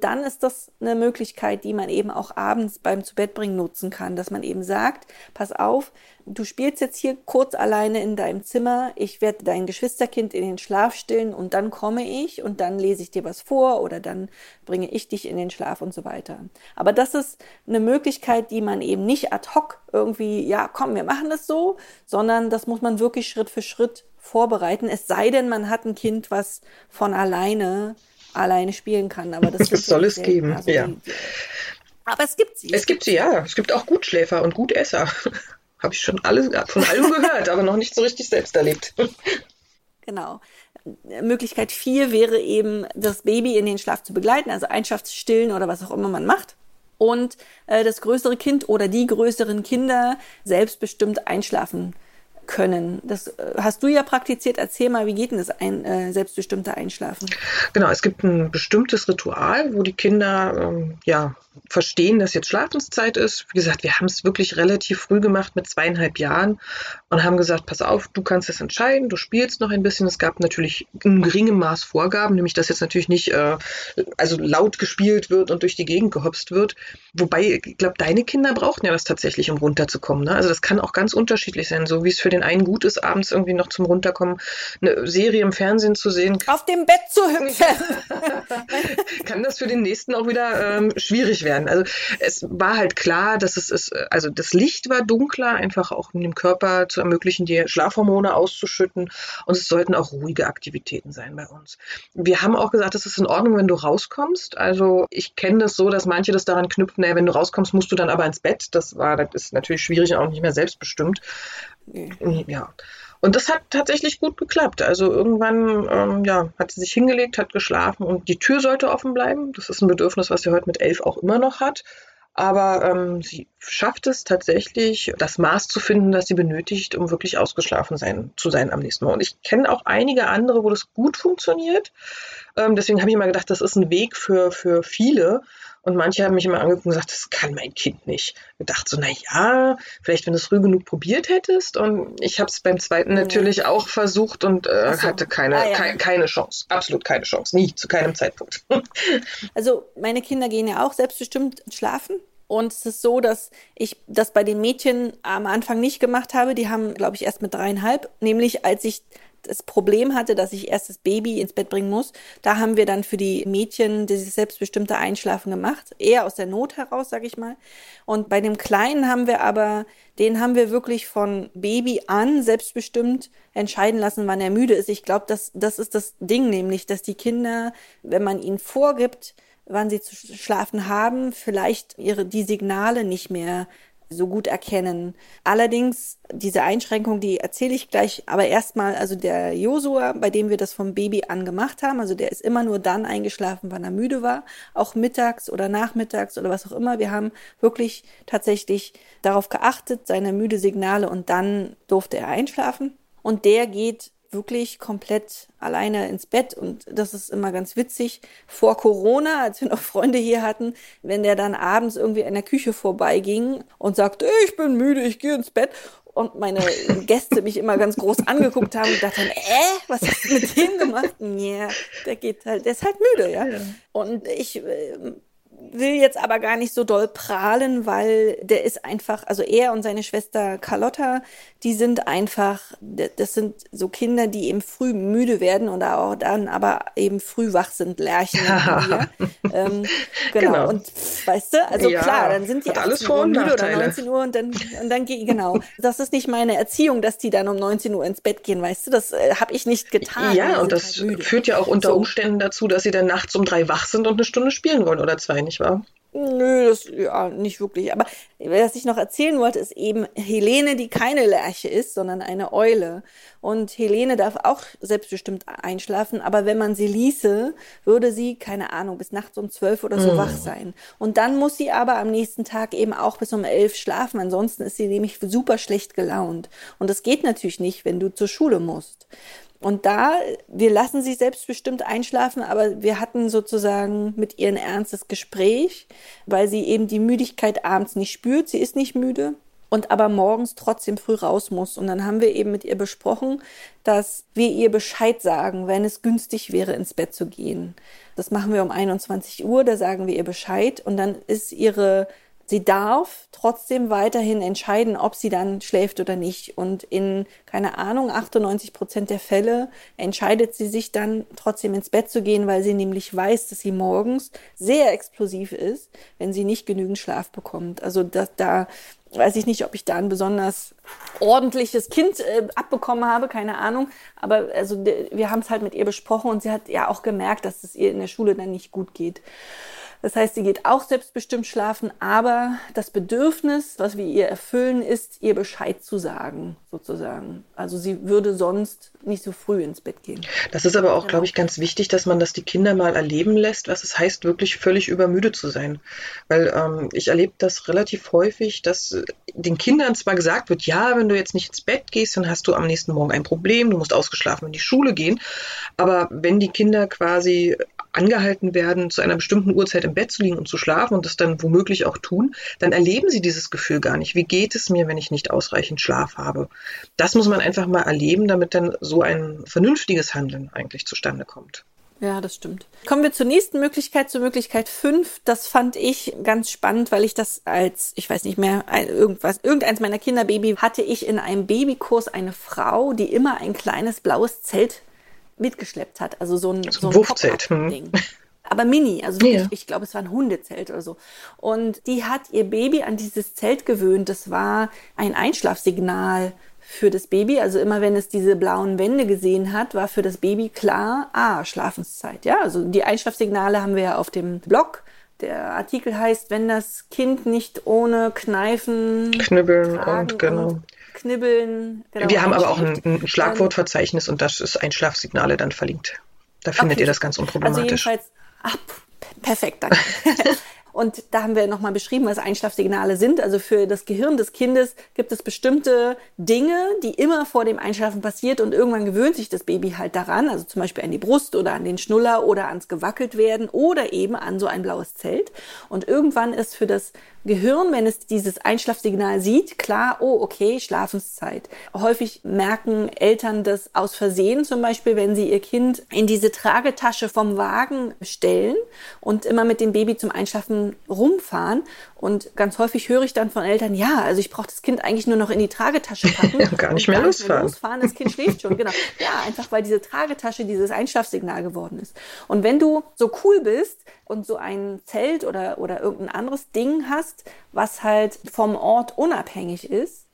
dann ist das eine Möglichkeit, die man eben auch abends beim Zubettbringen nutzen kann, dass man eben sagt, pass auf, du spielst jetzt hier kurz alleine in deinem Zimmer, ich werde dein Geschwisterkind in den Schlaf stillen und dann komme ich und dann lese ich dir was vor oder dann bringe ich dich in den Schlaf und so weiter. Aber das ist eine Möglichkeit, die man eben nicht ad hoc irgendwie, ja, komm, wir machen das so, sondern das muss man wirklich Schritt für Schritt vorbereiten, es sei denn, man hat ein Kind, was von alleine alleine spielen kann. Aber das, das soll es geben, also ja. Die, aber es gibt sie. Es gibt sie, ja. Es gibt auch Gutschläfer und Gutesser. Habe ich schon alles, von allem gehört, aber noch nicht so richtig selbst erlebt. Genau. Möglichkeit vier wäre eben, das Baby in den Schlaf zu begleiten, also Einschaftsstillen oder was auch immer man macht. Und äh, das größere Kind oder die größeren Kinder selbstbestimmt einschlafen können. Das äh, hast du ja praktiziert. Erzähl mal, wie geht denn das ein, äh, selbstbestimmte Einschlafen? Genau, es gibt ein bestimmtes Ritual, wo die Kinder ähm, ja verstehen, dass jetzt Schlafenszeit ist. Wie gesagt, wir haben es wirklich relativ früh gemacht mit zweieinhalb Jahren und haben gesagt, pass auf, du kannst es entscheiden, du spielst noch ein bisschen. Es gab natürlich in geringem Maß Vorgaben, nämlich dass jetzt natürlich nicht äh, also laut gespielt wird und durch die Gegend gehopst wird. Wobei, ich glaube, deine Kinder brauchten ja das tatsächlich, um runterzukommen. Ne? Also das kann auch ganz unterschiedlich sein, so wie es für den einen gut ist, abends irgendwie noch zum Runterkommen eine Serie im Fernsehen zu sehen. Auf dem Bett zu hüpfen. kann das für den nächsten auch wieder ähm, schwierig werden. Also es war halt klar, dass es ist, also das Licht war dunkler, einfach auch um dem Körper zu ermöglichen, die Schlafhormone auszuschütten. Und es sollten auch ruhige Aktivitäten sein bei uns. Wir haben auch gesagt, es ist in Ordnung, wenn du rauskommst. Also ich kenne das so, dass manche das daran knüpfen, naja, wenn du rauskommst, musst du dann aber ins Bett. Das war, das ist natürlich schwierig und auch nicht mehr selbstbestimmt. Ja. Und das hat tatsächlich gut geklappt. Also irgendwann ähm, ja, hat sie sich hingelegt, hat geschlafen und die Tür sollte offen bleiben. Das ist ein Bedürfnis, was sie heute mit elf auch immer noch hat. Aber ähm, sie schafft es tatsächlich, das Maß zu finden, das sie benötigt, um wirklich ausgeschlafen sein, zu sein am nächsten Morgen. Und ich kenne auch einige andere, wo das gut funktioniert. Ähm, deswegen habe ich immer gedacht, das ist ein Weg für, für viele. Und manche haben mich immer angeguckt und gesagt, das kann mein Kind nicht. Ich dachte so, na ja, vielleicht wenn du es früh genug probiert hättest. Und ich habe es beim zweiten ja. natürlich auch versucht und äh, so. hatte keine, ah, ja. ke keine Chance. Absolut keine Chance. Nie, zu keinem Zeitpunkt. also meine Kinder gehen ja auch selbstbestimmt schlafen. Und es ist so, dass ich das bei den Mädchen am Anfang nicht gemacht habe. Die haben, glaube ich, erst mit dreieinhalb, nämlich als ich das Problem hatte, dass ich erst das Baby ins Bett bringen muss, da haben wir dann für die Mädchen dieses selbstbestimmte Einschlafen gemacht, eher aus der Not heraus, sag ich mal. Und bei dem Kleinen haben wir aber, den haben wir wirklich von Baby an selbstbestimmt entscheiden lassen, wann er müde ist. Ich glaube, das, das ist das Ding nämlich, dass die Kinder, wenn man ihnen vorgibt, wann sie zu schlafen haben, vielleicht ihre die Signale nicht mehr so gut erkennen. Allerdings, diese Einschränkung, die erzähle ich gleich, aber erstmal, also der Josua, bei dem wir das vom Baby an gemacht haben, also der ist immer nur dann eingeschlafen, wann er müde war, auch mittags oder nachmittags oder was auch immer. Wir haben wirklich tatsächlich darauf geachtet, seine müde Signale und dann durfte er einschlafen. Und der geht wirklich komplett alleine ins Bett und das ist immer ganz witzig. Vor Corona, als wir noch Freunde hier hatten, wenn der dann abends irgendwie in der Küche vorbeiging und sagte, ich bin müde, ich gehe ins Bett und meine Gäste mich immer ganz groß angeguckt haben und dachten, äh, was hast du mit dem gemacht? Ja, der geht halt, der ist halt müde, ja. Und ich äh, will jetzt aber gar nicht so doll prahlen, weil der ist einfach, also er und seine Schwester Carlotta, die sind einfach, das sind so Kinder, die eben früh müde werden und auch dann aber eben früh wach sind, Lerchen. ähm, genau. genau. Und weißt du, also ja, klar, dann sind die 18 Uhr müde oder 19 Uhr und dann, und dann geht, genau. Das ist nicht meine Erziehung, dass die dann um 19 Uhr ins Bett gehen, weißt du, das äh, habe ich nicht getan. Ja, und das halt führt ja auch unter so. Umständen dazu, dass sie dann nachts um drei wach sind und eine Stunde spielen wollen oder zwei, nicht wahr? Nö, das ja nicht wirklich. Aber was ich noch erzählen wollte, ist eben Helene, die keine Lerche ist, sondern eine Eule. Und Helene darf auch selbstbestimmt einschlafen, aber wenn man sie ließe, würde sie, keine Ahnung, bis nachts um zwölf oder so mm. wach sein. Und dann muss sie aber am nächsten Tag eben auch bis um elf schlafen. Ansonsten ist sie nämlich super schlecht gelaunt. Und das geht natürlich nicht, wenn du zur Schule musst. Und da, wir lassen sie selbstbestimmt einschlafen, aber wir hatten sozusagen mit ihr ein ernstes Gespräch, weil sie eben die Müdigkeit abends nicht spürt. Sie ist nicht müde und aber morgens trotzdem früh raus muss. Und dann haben wir eben mit ihr besprochen, dass wir ihr Bescheid sagen, wenn es günstig wäre, ins Bett zu gehen. Das machen wir um 21 Uhr, da sagen wir ihr Bescheid und dann ist ihre Sie darf trotzdem weiterhin entscheiden, ob sie dann schläft oder nicht. Und in, keine Ahnung, 98 Prozent der Fälle entscheidet sie sich dann trotzdem ins Bett zu gehen, weil sie nämlich weiß, dass sie morgens sehr explosiv ist, wenn sie nicht genügend Schlaf bekommt. Also da, da weiß ich nicht, ob ich da ein besonders ordentliches Kind äh, abbekommen habe, keine Ahnung. Aber also wir haben es halt mit ihr besprochen und sie hat ja auch gemerkt, dass es ihr in der Schule dann nicht gut geht. Das heißt, sie geht auch selbstbestimmt schlafen, aber das Bedürfnis, was wir ihr erfüllen, ist, ihr Bescheid zu sagen, sozusagen. Also sie würde sonst nicht so früh ins Bett gehen. Das ist aber auch, ja. glaube ich, ganz wichtig, dass man das die Kinder mal erleben lässt, was es heißt, wirklich völlig übermüdet zu sein. Weil ähm, ich erlebe das relativ häufig, dass den Kindern zwar gesagt wird, ja, wenn du jetzt nicht ins Bett gehst, dann hast du am nächsten Morgen ein Problem, du musst ausgeschlafen in die Schule gehen. Aber wenn die Kinder quasi angehalten werden, zu einer bestimmten Uhrzeit im Bett zu liegen und zu schlafen und das dann womöglich auch tun, dann erleben sie dieses Gefühl gar nicht. Wie geht es mir, wenn ich nicht ausreichend Schlaf habe? Das muss man einfach mal erleben, damit dann so ein vernünftiges Handeln eigentlich zustande kommt. Ja, das stimmt. Kommen wir zur nächsten Möglichkeit, zur Möglichkeit 5. Das fand ich ganz spannend, weil ich das als, ich weiß nicht mehr, irgendwas, irgendeins meiner Kinderbaby hatte ich in einem Babykurs eine Frau, die immer ein kleines blaues Zelt mitgeschleppt hat. Also so ein, so, so ein Wurfzelt. Ding. Aber mini, also ja. ich glaube, es war ein Hundezelt oder so. Und die hat ihr Baby an dieses Zelt gewöhnt. Das war ein Einschlafsignal für das Baby. Also immer wenn es diese blauen Wände gesehen hat, war für das Baby klar, ah, Schlafenszeit. Ja, also die Einschlafsignale haben wir ja auf dem Blog. Der Artikel heißt, wenn das Kind nicht ohne Kneifen, Knibbeln und genau. Und Knibbeln. Genau, wir haben aber auch ein, ein Schlagwortverzeichnis und das ist Einschlafsignale dann verlinkt. Da findet okay. ihr das ganz unproblematisch. Also jedenfalls, ach, perfekt, danke. Und da haben wir nochmal beschrieben, was Einschlafsignale sind. Also für das Gehirn des Kindes gibt es bestimmte Dinge, die immer vor dem Einschlafen passiert und irgendwann gewöhnt sich das Baby halt daran, also zum Beispiel an die Brust oder an den Schnuller oder ans gewackelt werden oder eben an so ein blaues Zelt. Und irgendwann ist für das Gehirn, wenn es dieses Einschlafsignal sieht, klar, oh, okay, Schlafenszeit. Häufig merken Eltern das aus Versehen, zum Beispiel, wenn sie ihr Kind in diese Tragetasche vom Wagen stellen und immer mit dem Baby zum Einschlafen rumfahren. Und ganz häufig höre ich dann von Eltern, ja, also ich brauche das Kind eigentlich nur noch in die Tragetasche packen. Ja, gar nicht mehr gar losfahren. Nicht mehr losfahren. Das Kind schläft schon, genau. Ja, einfach weil diese Tragetasche dieses Einschlafsignal geworden ist. Und wenn du so cool bist, und so ein Zelt oder, oder irgendein anderes Ding hast, was halt vom Ort unabhängig ist,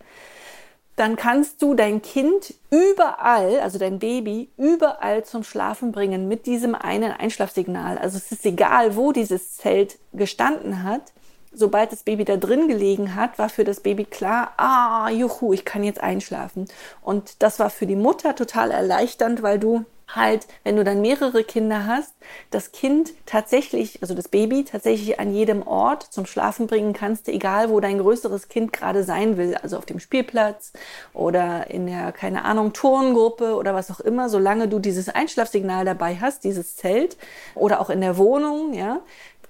dann kannst du dein Kind überall, also dein Baby, überall zum Schlafen bringen mit diesem einen Einschlafsignal. Also es ist egal, wo dieses Zelt gestanden hat. Sobald das Baby da drin gelegen hat, war für das Baby klar, ah, juhu, ich kann jetzt einschlafen. Und das war für die Mutter total erleichternd, weil du halt, wenn du dann mehrere Kinder hast, das Kind tatsächlich, also das Baby tatsächlich an jedem Ort zum Schlafen bringen kannst, egal wo dein größeres Kind gerade sein will, also auf dem Spielplatz oder in der, keine Ahnung, Turngruppe oder was auch immer, solange du dieses Einschlafsignal dabei hast, dieses Zelt oder auch in der Wohnung, ja,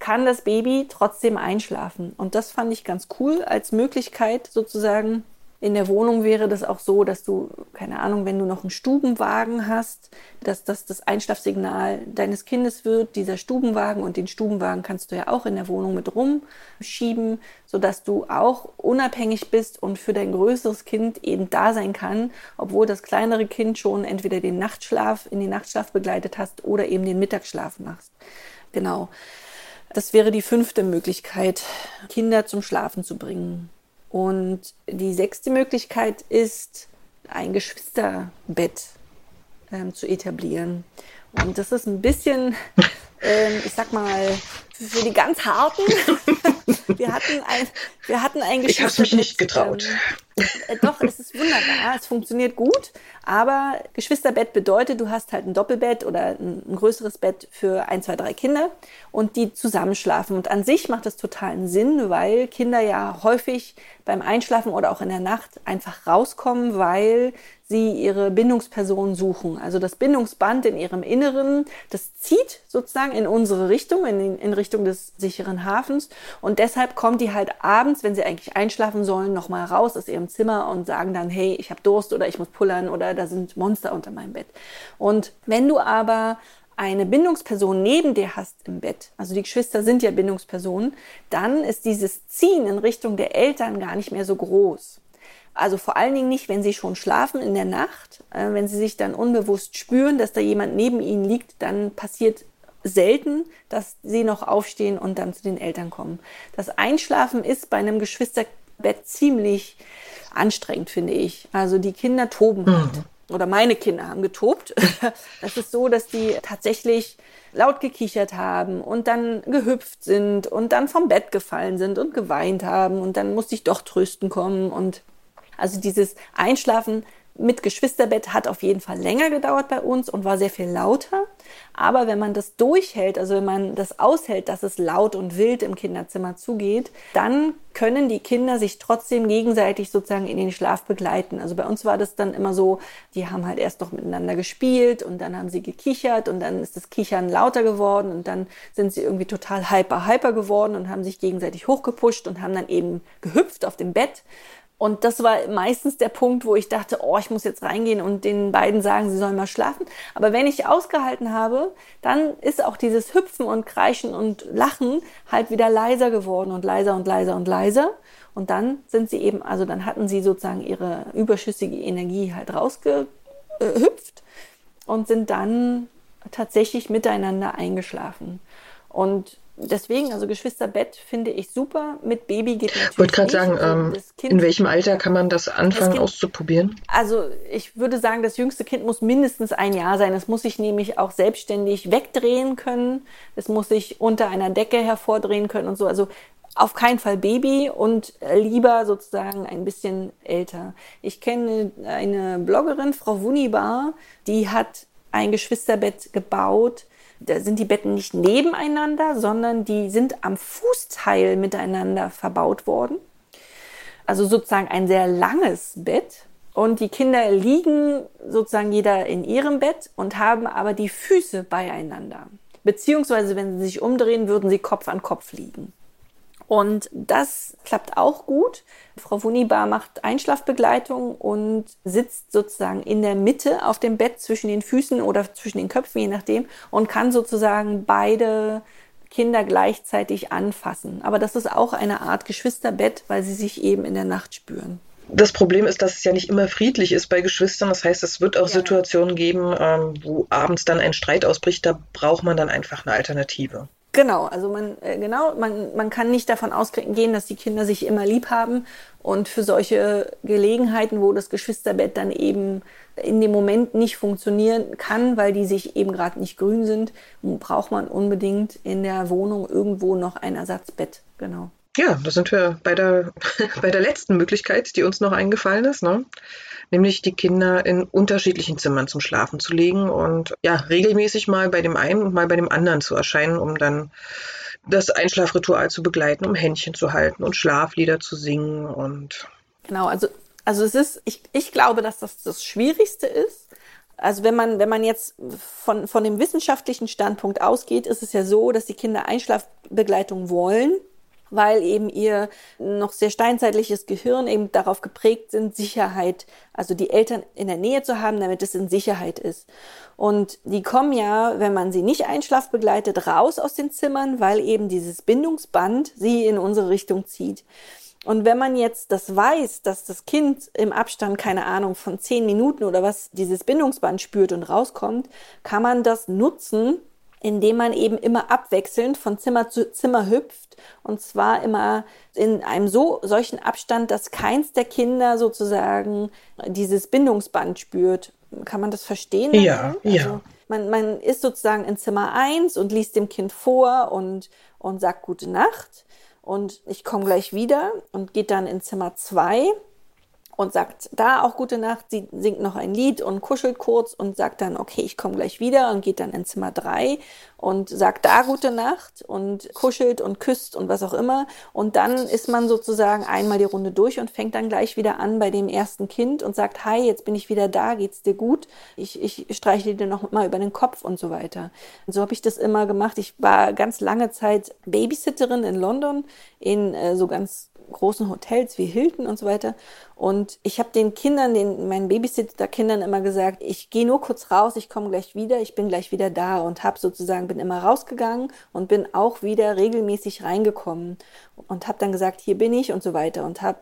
kann das Baby trotzdem einschlafen. Und das fand ich ganz cool als Möglichkeit sozusagen, in der Wohnung wäre das auch so, dass du, keine Ahnung, wenn du noch einen Stubenwagen hast, dass das das Einschlafsignal deines Kindes wird, dieser Stubenwagen und den Stubenwagen kannst du ja auch in der Wohnung mit rumschieben, sodass du auch unabhängig bist und für dein größeres Kind eben da sein kann, obwohl das kleinere Kind schon entweder den Nachtschlaf in den Nachtschlaf begleitet hast oder eben den Mittagsschlaf machst. Genau. Das wäre die fünfte Möglichkeit, Kinder zum Schlafen zu bringen. Und die sechste Möglichkeit ist, ein Geschwisterbett ähm, zu etablieren. Und das ist ein bisschen, ähm, ich sag mal, für die ganz harten. wir hatten ein, wir hatten ein Geschwisterbett. Ich habe mich nicht getraut. Ähm, äh, doch, es ist wunderbar, es funktioniert gut. Aber Geschwisterbett bedeutet, du hast halt ein Doppelbett oder ein, ein größeres Bett für ein, zwei, drei Kinder und die zusammenschlafen. Und an sich macht das totalen Sinn, weil Kinder ja häufig beim Einschlafen oder auch in der Nacht einfach rauskommen, weil sie ihre Bindungsperson suchen. Also das Bindungsband in ihrem Inneren, das zieht sozusagen in unsere Richtung, in, in Richtung des sicheren Hafens. Und deshalb kommen die halt abends, wenn sie eigentlich einschlafen sollen, nochmal raus aus ihrem Zimmer und sagen dann, hey, ich habe Durst oder ich muss pullern oder da sind Monster unter meinem Bett. Und wenn du aber eine Bindungsperson neben dir hast im Bett, also die Geschwister sind ja Bindungspersonen, dann ist dieses Ziehen in Richtung der Eltern gar nicht mehr so groß. Also vor allen Dingen nicht, wenn sie schon schlafen in der Nacht. Äh, wenn sie sich dann unbewusst spüren, dass da jemand neben ihnen liegt, dann passiert selten, dass sie noch aufstehen und dann zu den Eltern kommen. Das Einschlafen ist bei einem Geschwisterbett ziemlich anstrengend, finde ich. Also die Kinder toben mhm. halt. Oder meine Kinder haben getobt. Es ist so, dass die tatsächlich laut gekichert haben und dann gehüpft sind und dann vom Bett gefallen sind und geweint haben und dann musste ich doch trösten kommen und also dieses Einschlafen mit Geschwisterbett hat auf jeden Fall länger gedauert bei uns und war sehr viel lauter. Aber wenn man das durchhält, also wenn man das aushält, dass es laut und wild im Kinderzimmer zugeht, dann können die Kinder sich trotzdem gegenseitig sozusagen in den Schlaf begleiten. Also bei uns war das dann immer so, die haben halt erst noch miteinander gespielt und dann haben sie gekichert und dann ist das Kichern lauter geworden und dann sind sie irgendwie total hyper, hyper geworden und haben sich gegenseitig hochgepusht und haben dann eben gehüpft auf dem Bett und das war meistens der Punkt, wo ich dachte, oh, ich muss jetzt reingehen und den beiden sagen, sie sollen mal schlafen. Aber wenn ich ausgehalten habe, dann ist auch dieses Hüpfen und Kreischen und Lachen halt wieder leiser geworden und leiser und leiser und leiser. Und dann sind sie eben, also dann hatten sie sozusagen ihre überschüssige Energie halt rausgehüpft und sind dann tatsächlich miteinander eingeschlafen. Und deswegen, also Geschwisterbett finde ich super. Mit Baby geht natürlich. Ich wollte gerade sagen, ähm, in welchem Alter kann man das anfangen kind, auszuprobieren? Also ich würde sagen, das jüngste Kind muss mindestens ein Jahr sein. Es muss sich nämlich auch selbstständig wegdrehen können. Es muss sich unter einer Decke hervordrehen können und so. Also auf keinen Fall Baby und lieber sozusagen ein bisschen älter. Ich kenne eine Bloggerin, Frau Wunibar, die hat ein Geschwisterbett gebaut da sind die Betten nicht nebeneinander, sondern die sind am Fußteil miteinander verbaut worden. Also sozusagen ein sehr langes Bett. Und die Kinder liegen sozusagen jeder in ihrem Bett und haben aber die Füße beieinander. Beziehungsweise, wenn sie sich umdrehen, würden sie Kopf an Kopf liegen. Und das klappt auch gut. Frau Wunibar macht Einschlafbegleitung und sitzt sozusagen in der Mitte auf dem Bett zwischen den Füßen oder zwischen den Köpfen, je nachdem, und kann sozusagen beide Kinder gleichzeitig anfassen. Aber das ist auch eine Art Geschwisterbett, weil sie sich eben in der Nacht spüren. Das Problem ist, dass es ja nicht immer friedlich ist bei Geschwistern. Das heißt, es wird auch ja. Situationen geben, ähm, wo abends dann ein Streit ausbricht. Da braucht man dann einfach eine Alternative. Genau, also man, äh, genau, man, man kann nicht davon ausgehen, dass die Kinder sich immer lieb haben. Und für solche Gelegenheiten, wo das Geschwisterbett dann eben in dem Moment nicht funktionieren kann, weil die sich eben gerade nicht grün sind, braucht man unbedingt in der Wohnung irgendwo noch ein Ersatzbett. Genau. Ja, da sind wir bei der, bei der letzten Möglichkeit, die uns noch eingefallen ist. Ne? Nämlich die Kinder in unterschiedlichen Zimmern zum Schlafen zu legen und ja, regelmäßig mal bei dem einen und mal bei dem anderen zu erscheinen, um dann das Einschlafritual zu begleiten, um Händchen zu halten und Schlaflieder zu singen und genau, also also es ist, ich, ich glaube, dass das das Schwierigste ist. Also wenn man, wenn man jetzt von, von dem wissenschaftlichen Standpunkt ausgeht, ist es ja so, dass die Kinder Einschlafbegleitung wollen weil eben ihr noch sehr steinzeitliches Gehirn eben darauf geprägt sind, Sicherheit, also die Eltern in der Nähe zu haben, damit es in Sicherheit ist. Und die kommen ja, wenn man sie nicht einschlafbegleitet, raus aus den Zimmern, weil eben dieses Bindungsband sie in unsere Richtung zieht. Und wenn man jetzt das weiß, dass das Kind im Abstand, keine Ahnung, von zehn Minuten oder was dieses Bindungsband spürt und rauskommt, kann man das nutzen, indem man eben immer abwechselnd von Zimmer zu Zimmer hüpft und zwar immer in einem so solchen Abstand, dass keins der Kinder sozusagen dieses Bindungsband spürt. Kann man das verstehen? Ja, also ja. Man, man ist sozusagen in Zimmer eins und liest dem Kind vor und, und sagt gute Nacht und ich komme gleich wieder und geht dann in Zimmer zwei und sagt da auch gute Nacht, sie singt noch ein Lied und kuschelt kurz und sagt dann, okay, ich komme gleich wieder und geht dann in Zimmer drei und sagt da gute Nacht und kuschelt und küsst und was auch immer. Und dann ist man sozusagen einmal die Runde durch und fängt dann gleich wieder an bei dem ersten Kind und sagt, hi, jetzt bin ich wieder da, geht's dir gut? Ich, ich streichle dir noch mal über den Kopf und so weiter. Und so habe ich das immer gemacht. Ich war ganz lange Zeit Babysitterin in London in äh, so ganz großen Hotels wie Hilton und so weiter. Und ich habe den Kindern, den meinen Babysitter-Kindern immer gesagt, ich gehe nur kurz raus, ich komme gleich wieder, ich bin gleich wieder da und habe sozusagen bin immer rausgegangen und bin auch wieder regelmäßig reingekommen und habe dann gesagt, hier bin ich und so weiter und habe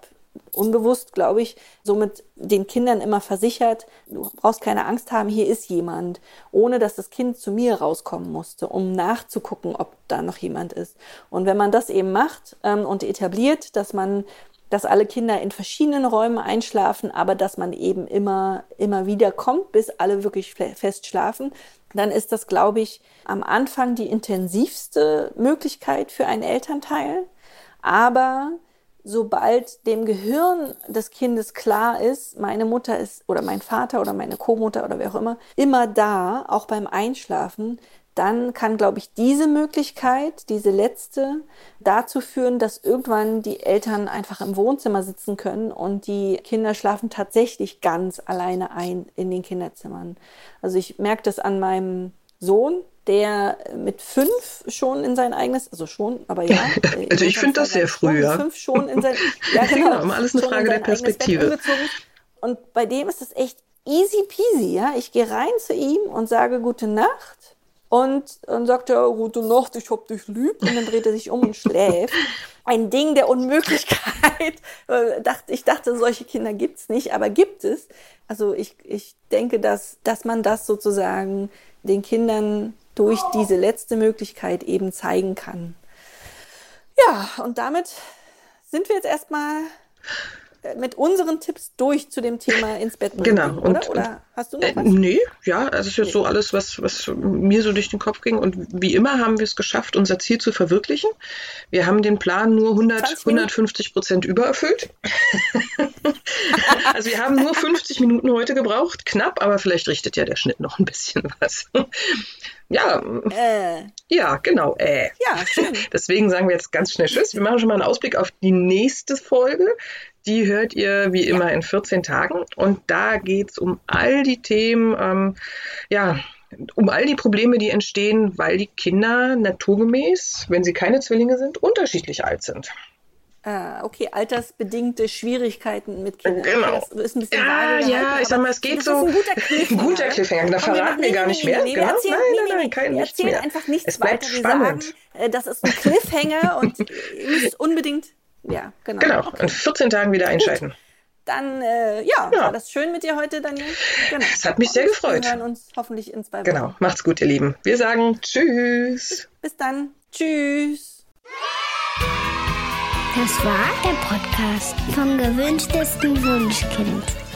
unbewusst, glaube ich, somit den Kindern immer versichert, du brauchst keine Angst haben, hier ist jemand, ohne dass das Kind zu mir rauskommen musste, um nachzugucken, ob da noch jemand ist. Und wenn man das eben macht ähm, und etabliert, dass man dass alle Kinder in verschiedenen Räumen einschlafen, aber dass man eben immer, immer wieder kommt, bis alle wirklich fest schlafen, dann ist das, glaube ich, am Anfang die intensivste Möglichkeit für einen Elternteil. Aber sobald dem Gehirn des Kindes klar ist, meine Mutter ist oder mein Vater oder meine Co-Mutter oder wer auch immer, immer da, auch beim Einschlafen, dann kann, glaube ich, diese Möglichkeit, diese letzte, dazu führen, dass irgendwann die Eltern einfach im Wohnzimmer sitzen können und die Kinder schlafen tatsächlich ganz alleine ein in den Kinderzimmern. Also ich merke das an meinem Sohn, der mit fünf schon in sein eigenes, also schon, aber ja. also ich finde das sehr früh, ja. Fünf schon in sein, ja genau, genau alles eine Frage der Perspektive. Und bei dem ist es echt easy peasy, ja. Ich gehe rein zu ihm und sage gute Nacht und dann sagt er, gute Nacht, ich hab dich lieb und dann dreht er sich um und schläft. Ein Ding der Unmöglichkeit. Ich dachte, solche Kinder gibt's nicht, aber gibt es. Also ich, ich denke, dass, dass man das sozusagen den Kindern durch diese letzte Möglichkeit eben zeigen kann. Ja, und damit sind wir jetzt erstmal mit unseren Tipps durch zu dem Thema ins Bett bringen. Genau. Oder? Und, oder hast du noch was? Äh, nee, ja, das ist jetzt so alles, was, was mir so durch den Kopf ging. Und wie immer haben wir es geschafft, unser Ziel zu verwirklichen. Wir haben den Plan nur 100, 150 Prozent übererfüllt. also wir haben nur 50 Minuten heute gebraucht. Knapp, aber vielleicht richtet ja der Schnitt noch ein bisschen was. Ja, äh. ja, genau. Äh. Ja, schön. Deswegen sagen wir jetzt ganz schnell Tschüss. Wir machen schon mal einen Ausblick auf die nächste Folge. Die hört ihr wie immer ja. in 14 Tagen. Und da geht es um all die Themen, ähm, ja, um all die Probleme, die entstehen, weil die Kinder naturgemäß, wenn sie keine Zwillinge sind, unterschiedlich alt sind. Ah, okay, altersbedingte Schwierigkeiten mit Kindern. Genau. Das ist ein bisschen ja, ja, ich sag mal, es geht so. Ein guter Cliffhanger. guter Cliffhanger. Da verraten wir gar nicht mehr. Nee, genau? erzählen, nein, nein, nein, kein wir mehr. einfach nichts es bleibt weiter. spannend. Wir sagen, äh, das ist ein Cliffhanger und ihr müsst unbedingt, ja, genau. Genau, okay. in 14 Tagen wieder einschalten. Gut. Dann, äh, ja, ja, war das schön mit dir heute, Daniel. Genau. Es hat mich sehr gefreut. Wir hören uns hoffentlich in zwei Wochen. Genau, macht's gut, ihr Lieben. Wir sagen Tschüss. Bis dann. Tschüss. Das war der Podcast vom gewünschtesten Wunschkind.